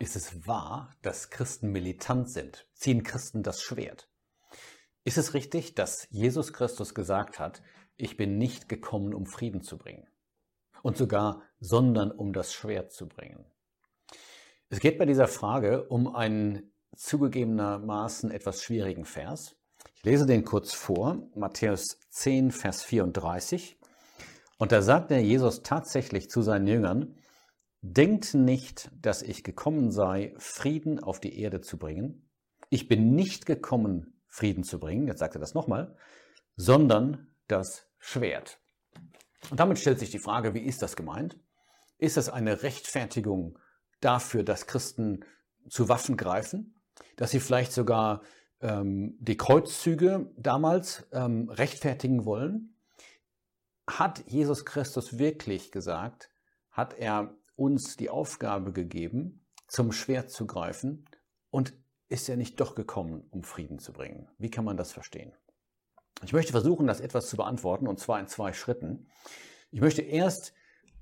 Ist es wahr, dass Christen militant sind? Ziehen Christen das Schwert? Ist es richtig, dass Jesus Christus gesagt hat, ich bin nicht gekommen, um Frieden zu bringen? Und sogar, sondern um das Schwert zu bringen. Es geht bei dieser Frage um einen zugegebenermaßen etwas schwierigen Vers. Ich lese den kurz vor, Matthäus 10, Vers 34. Und da sagt der Jesus tatsächlich zu seinen Jüngern, Denkt nicht, dass ich gekommen sei, Frieden auf die Erde zu bringen. Ich bin nicht gekommen, Frieden zu bringen, jetzt sagt er das nochmal, sondern das Schwert. Und damit stellt sich die Frage, wie ist das gemeint? Ist das eine Rechtfertigung dafür, dass Christen zu Waffen greifen? Dass sie vielleicht sogar ähm, die Kreuzzüge damals ähm, rechtfertigen wollen? Hat Jesus Christus wirklich gesagt, hat er uns die Aufgabe gegeben, zum Schwert zu greifen und ist er nicht doch gekommen, um Frieden zu bringen? Wie kann man das verstehen? Ich möchte versuchen, das etwas zu beantworten, und zwar in zwei Schritten. Ich möchte erst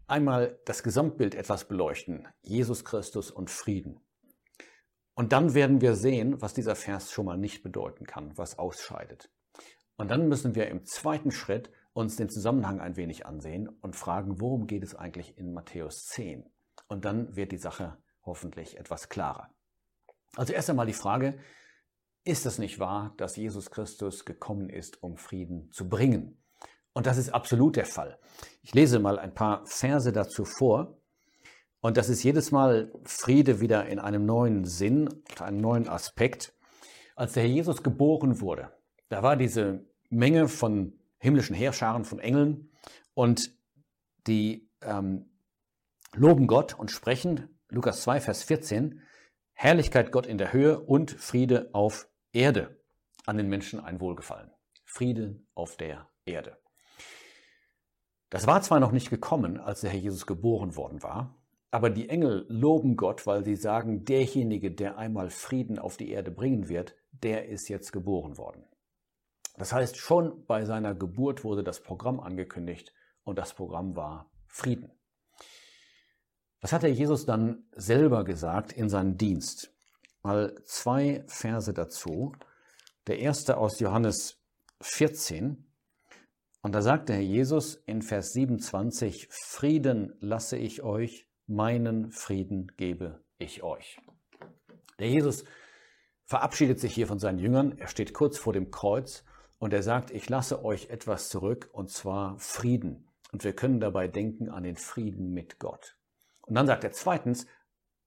einmal das Gesamtbild etwas beleuchten, Jesus Christus und Frieden. Und dann werden wir sehen, was dieser Vers schon mal nicht bedeuten kann, was ausscheidet. Und dann müssen wir im zweiten Schritt uns den Zusammenhang ein wenig ansehen und fragen, worum geht es eigentlich in Matthäus 10? Und dann wird die Sache hoffentlich etwas klarer. Also erst einmal die Frage, ist es nicht wahr, dass Jesus Christus gekommen ist, um Frieden zu bringen? Und das ist absolut der Fall. Ich lese mal ein paar Verse dazu vor. Und das ist jedes Mal Friede wieder in einem neuen Sinn, einem neuen Aspekt. Als der Herr Jesus geboren wurde, da war diese Menge von himmlischen Heerscharen von Engeln und die ähm, loben Gott und sprechen, Lukas 2, Vers 14, Herrlichkeit Gott in der Höhe und Friede auf Erde, an den Menschen ein Wohlgefallen. Friede auf der Erde. Das war zwar noch nicht gekommen, als der Herr Jesus geboren worden war, aber die Engel loben Gott, weil sie sagen, derjenige, der einmal Frieden auf die Erde bringen wird, der ist jetzt geboren worden. Das heißt, schon bei seiner Geburt wurde das Programm angekündigt und das Programm war Frieden. Was hat der Jesus dann selber gesagt in seinem Dienst? Mal zwei Verse dazu. Der erste aus Johannes 14. Und da sagt der Herr Jesus in Vers 27, Frieden lasse ich euch, meinen Frieden gebe ich euch. Der Jesus verabschiedet sich hier von seinen Jüngern. Er steht kurz vor dem Kreuz und er sagt, ich lasse euch etwas zurück, und zwar Frieden. Und wir können dabei denken an den Frieden mit Gott. Und dann sagt er zweitens,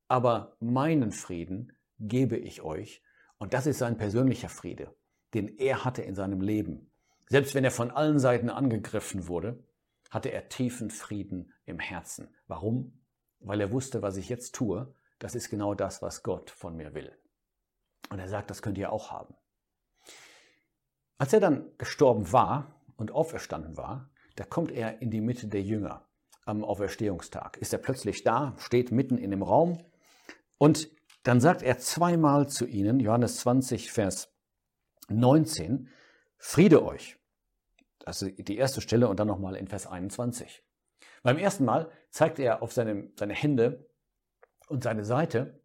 aber meinen Frieden gebe ich euch. Und das ist sein persönlicher Friede, den er hatte in seinem Leben. Selbst wenn er von allen Seiten angegriffen wurde, hatte er tiefen Frieden im Herzen. Warum? Weil er wusste, was ich jetzt tue, das ist genau das, was Gott von mir will. Und er sagt, das könnt ihr auch haben. Als er dann gestorben war und auferstanden war, da kommt er in die Mitte der Jünger am Auferstehungstag. Ist er plötzlich da, steht mitten in dem Raum und dann sagt er zweimal zu ihnen, Johannes 20, Vers 19, Friede euch. Das ist die erste Stelle und dann nochmal in Vers 21. Beim ersten Mal zeigt er auf seine, seine Hände und seine Seite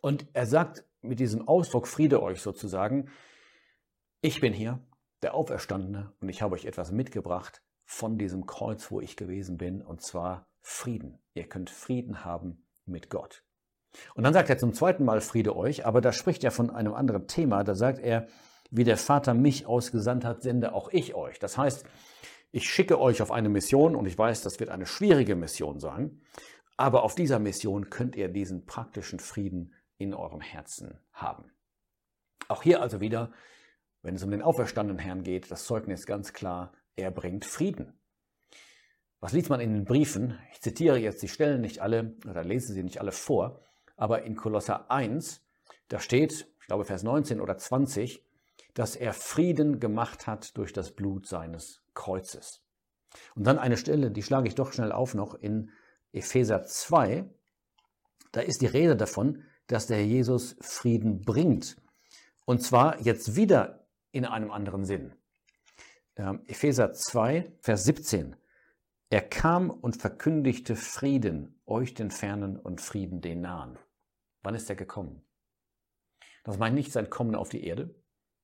und er sagt mit diesem Ausdruck Friede euch sozusagen, ich bin hier, der Auferstandene, und ich habe euch etwas mitgebracht von diesem Kreuz, wo ich gewesen bin, und zwar Frieden. Ihr könnt Frieden haben mit Gott. Und dann sagt er zum zweiten Mal Friede euch, aber da spricht er von einem anderen Thema. Da sagt er, wie der Vater mich ausgesandt hat, sende auch ich euch. Das heißt, ich schicke euch auf eine Mission und ich weiß, das wird eine schwierige Mission sein, aber auf dieser Mission könnt ihr diesen praktischen Frieden in eurem Herzen haben. Auch hier also wieder wenn es um den auferstandenen Herrn geht, das Zeugnis ganz klar, er bringt Frieden. Was liest man in den Briefen? Ich zitiere jetzt die Stellen nicht alle oder lese sie nicht alle vor, aber in Kolosser 1, da steht, ich glaube Vers 19 oder 20, dass er Frieden gemacht hat durch das Blut seines Kreuzes. Und dann eine Stelle, die schlage ich doch schnell auf noch in Epheser 2, da ist die Rede davon, dass der Jesus Frieden bringt. Und zwar jetzt wieder in einem anderen Sinn. Ähm, Epheser 2, Vers 17. Er kam und verkündigte Frieden, euch den Fernen und Frieden den Nahen. Wann ist er gekommen? Das meint nicht sein Kommen auf die Erde.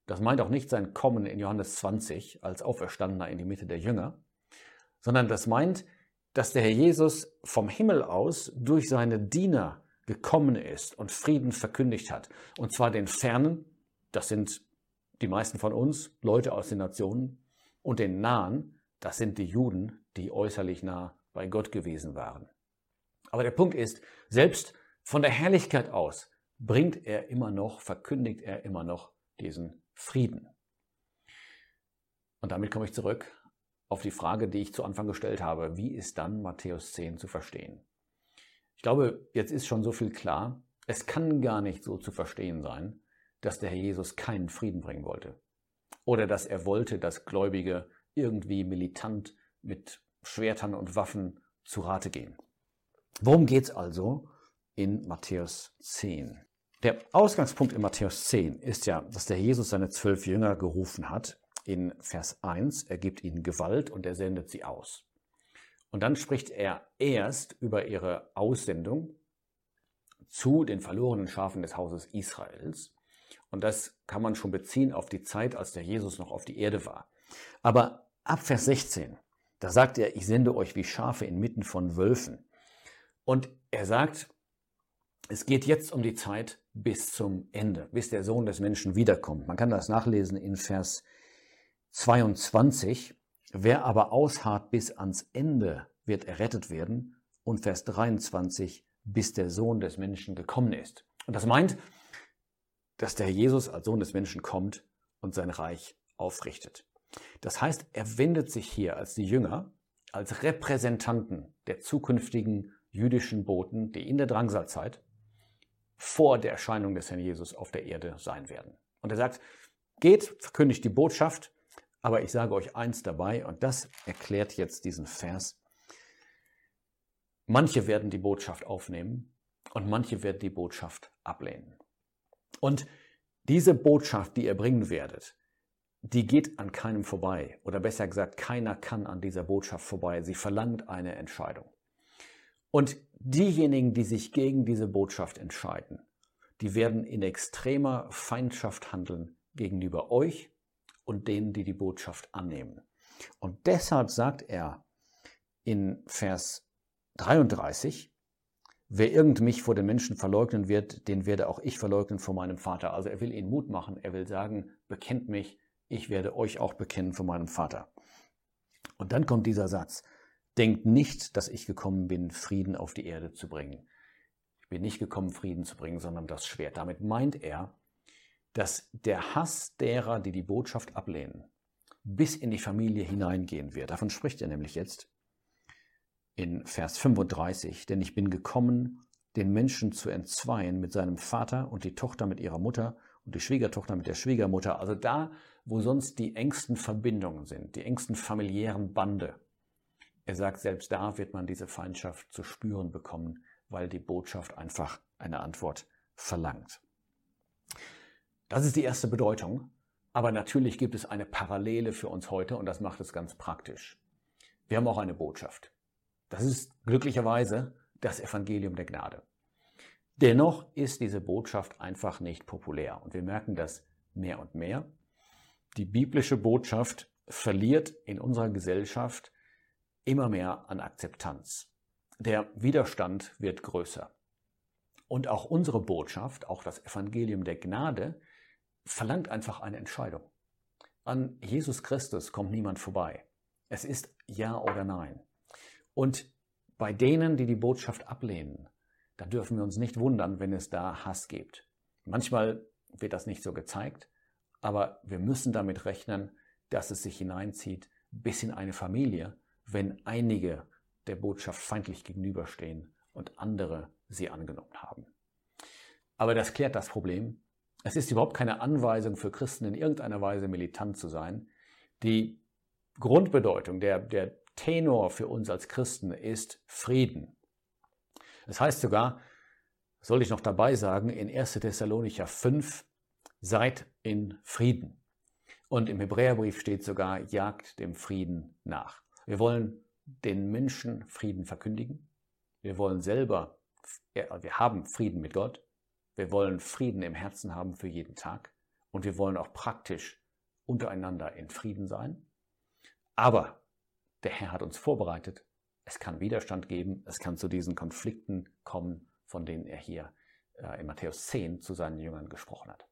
Das meint auch nicht sein Kommen in Johannes 20 als Auferstandener in die Mitte der Jünger, sondern das meint, dass der Herr Jesus vom Himmel aus durch seine Diener gekommen ist und Frieden verkündigt hat. Und zwar den Fernen, das sind die meisten von uns, Leute aus den Nationen, und den Nahen, das sind die Juden, die äußerlich nah bei Gott gewesen waren. Aber der Punkt ist, selbst von der Herrlichkeit aus bringt er immer noch, verkündigt er immer noch diesen Frieden. Und damit komme ich zurück auf die Frage, die ich zu Anfang gestellt habe. Wie ist dann Matthäus 10 zu verstehen? Ich glaube, jetzt ist schon so viel klar. Es kann gar nicht so zu verstehen sein, dass der Herr Jesus keinen Frieden bringen wollte. Oder dass er wollte, dass Gläubige irgendwie militant mit Schwertern und Waffen zu Rate gehen. Worum geht es also in Matthäus 10? Der Ausgangspunkt in Matthäus 10 ist ja, dass der Jesus seine zwölf Jünger gerufen hat. In Vers 1, er gibt ihnen Gewalt und er sendet sie aus. Und dann spricht er erst über ihre Aussendung zu den verlorenen Schafen des Hauses Israels. Und das kann man schon beziehen auf die Zeit, als der Jesus noch auf die Erde war. Aber ab Vers 16, da sagt er, ich sende euch wie Schafe inmitten von Wölfen. Und er sagt, es geht jetzt um die Zeit bis zum Ende, bis der Sohn des Menschen wiederkommt. Man kann das nachlesen in Vers 22. Wer aber ausharrt bis ans Ende, wird errettet werden. Und Vers 23, bis der Sohn des Menschen gekommen ist. Und das meint, dass der Jesus als Sohn des Menschen kommt und sein Reich aufrichtet. Das heißt, er wendet sich hier als die Jünger, als Repräsentanten der zukünftigen jüdischen Boten, die in der Drangsalzeit vor der Erscheinung des Herrn Jesus auf der Erde sein werden. Und er sagt, geht, verkündigt die Botschaft, aber ich sage euch eins dabei, und das erklärt jetzt diesen Vers. Manche werden die Botschaft aufnehmen und manche werden die Botschaft ablehnen. Und diese Botschaft, die ihr bringen werdet, die geht an keinem vorbei. Oder besser gesagt, keiner kann an dieser Botschaft vorbei. Sie verlangt eine Entscheidung. Und diejenigen, die sich gegen diese Botschaft entscheiden, die werden in extremer Feindschaft handeln gegenüber euch und denen, die die Botschaft annehmen. Und deshalb sagt er in Vers 33, Wer irgend mich vor den Menschen verleugnen wird, den werde auch ich verleugnen vor meinem Vater. Also er will ihnen Mut machen, er will sagen, bekennt mich, ich werde euch auch bekennen vor meinem Vater. Und dann kommt dieser Satz, denkt nicht, dass ich gekommen bin, Frieden auf die Erde zu bringen. Ich bin nicht gekommen, Frieden zu bringen, sondern das Schwert. Damit meint er, dass der Hass derer, die die Botschaft ablehnen, bis in die Familie hineingehen wird. Davon spricht er nämlich jetzt in Vers 35, denn ich bin gekommen, den Menschen zu entzweien mit seinem Vater und die Tochter mit ihrer Mutter und die Schwiegertochter mit der Schwiegermutter. Also da, wo sonst die engsten Verbindungen sind, die engsten familiären Bande. Er sagt, selbst da wird man diese Feindschaft zu spüren bekommen, weil die Botschaft einfach eine Antwort verlangt. Das ist die erste Bedeutung. Aber natürlich gibt es eine Parallele für uns heute und das macht es ganz praktisch. Wir haben auch eine Botschaft. Das ist glücklicherweise das Evangelium der Gnade. Dennoch ist diese Botschaft einfach nicht populär und wir merken das mehr und mehr. Die biblische Botschaft verliert in unserer Gesellschaft immer mehr an Akzeptanz. Der Widerstand wird größer. Und auch unsere Botschaft, auch das Evangelium der Gnade, verlangt einfach eine Entscheidung. An Jesus Christus kommt niemand vorbei. Es ist Ja oder Nein. Und bei denen, die die Botschaft ablehnen, da dürfen wir uns nicht wundern, wenn es da Hass gibt. Manchmal wird das nicht so gezeigt, aber wir müssen damit rechnen, dass es sich hineinzieht bis in eine Familie, wenn einige der Botschaft feindlich gegenüberstehen und andere sie angenommen haben. Aber das klärt das Problem. Es ist überhaupt keine Anweisung für Christen in irgendeiner Weise militant zu sein. Die Grundbedeutung, der, der Tenor für uns als Christen ist Frieden. Das heißt sogar, soll ich noch dabei sagen, in 1. Thessalonicher 5, seid in Frieden. Und im Hebräerbrief steht sogar, jagt dem Frieden nach. Wir wollen den Menschen Frieden verkündigen. Wir wollen selber, wir haben Frieden mit Gott Wir wollen Frieden im Herzen haben für jeden Tag und wir wollen auch praktisch untereinander in Frieden sein. Aber der Herr hat uns vorbereitet. Es kann Widerstand geben, es kann zu diesen Konflikten kommen, von denen er hier äh, in Matthäus 10 zu seinen Jüngern gesprochen hat.